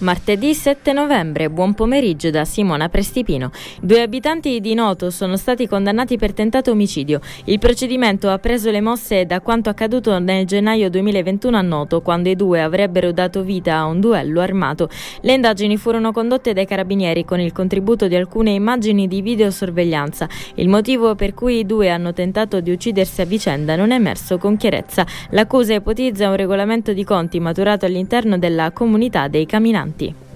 Martedì 7 novembre, buon pomeriggio da Simona Prestipino. Due abitanti di Noto sono stati condannati per tentato omicidio. Il procedimento ha preso le mosse da quanto accaduto nel gennaio 2021 a Noto, quando i due avrebbero dato vita a un duello armato. Le indagini furono condotte dai carabinieri con il contributo di alcune immagini di videosorveglianza. Il motivo per cui i due hanno tentato di uccidersi a vicenda non è emerso con chiarezza. L'accusa ipotizza un regolamento di conti maturato all'interno della comunità dei camminanti.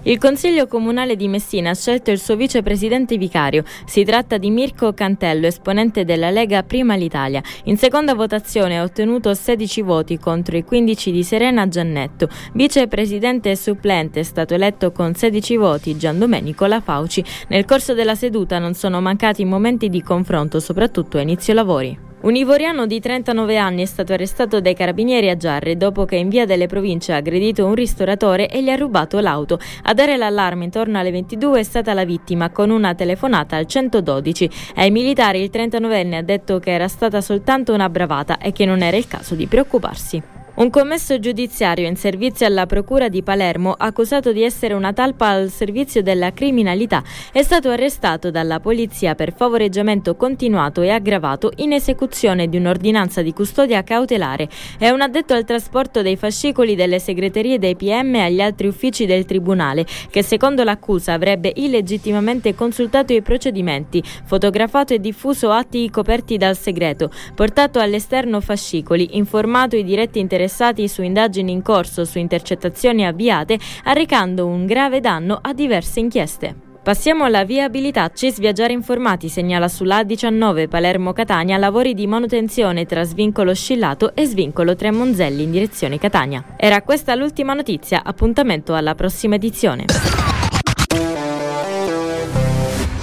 Il Consiglio Comunale di Messina ha scelto il suo vicepresidente vicario. Si tratta di Mirko Cantello, esponente della Lega Prima l'Italia. In seconda votazione ha ottenuto 16 voti contro i 15 di Serena Giannetto. Vicepresidente supplente è stato eletto con 16 voti Gian Domenico Lafauci. Nel corso della seduta non sono mancati momenti di confronto, soprattutto a inizio lavori. Un ivoriano di 39 anni è stato arrestato dai carabinieri a Giarre dopo che in via delle province ha aggredito un ristoratore e gli ha rubato l'auto. A dare l'allarme intorno alle 22 è stata la vittima con una telefonata al 112. Ai militari il 39enne ha detto che era stata soltanto una bravata e che non era il caso di preoccuparsi. Un commesso giudiziario in servizio alla Procura di Palermo, accusato di essere una talpa al servizio della criminalità, è stato arrestato dalla polizia per favoreggiamento continuato e aggravato in esecuzione di un'ordinanza di custodia cautelare. È un addetto al trasporto dei fascicoli delle segreterie dei PM agli altri uffici del Tribunale, che secondo l'accusa avrebbe illegittimamente consultato i procedimenti, fotografato e diffuso atti coperti dal segreto, portato all'esterno fascicoli, informato i diretti interessati interessati su indagini in corso su intercettazioni avviate, arrecando un grave danno a diverse inchieste. Passiamo alla viabilità. CIS Viaggiare Informati segnala sulla A19 Palermo-Catania lavori di manutenzione tra svincolo Scillato e svincolo Tre Monzelli in direzione Catania. Era questa l'ultima notizia, appuntamento alla prossima edizione.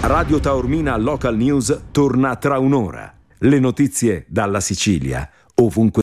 Radio Taormina Local News torna tra un'ora. Le notizie dalla Sicilia, ovunque.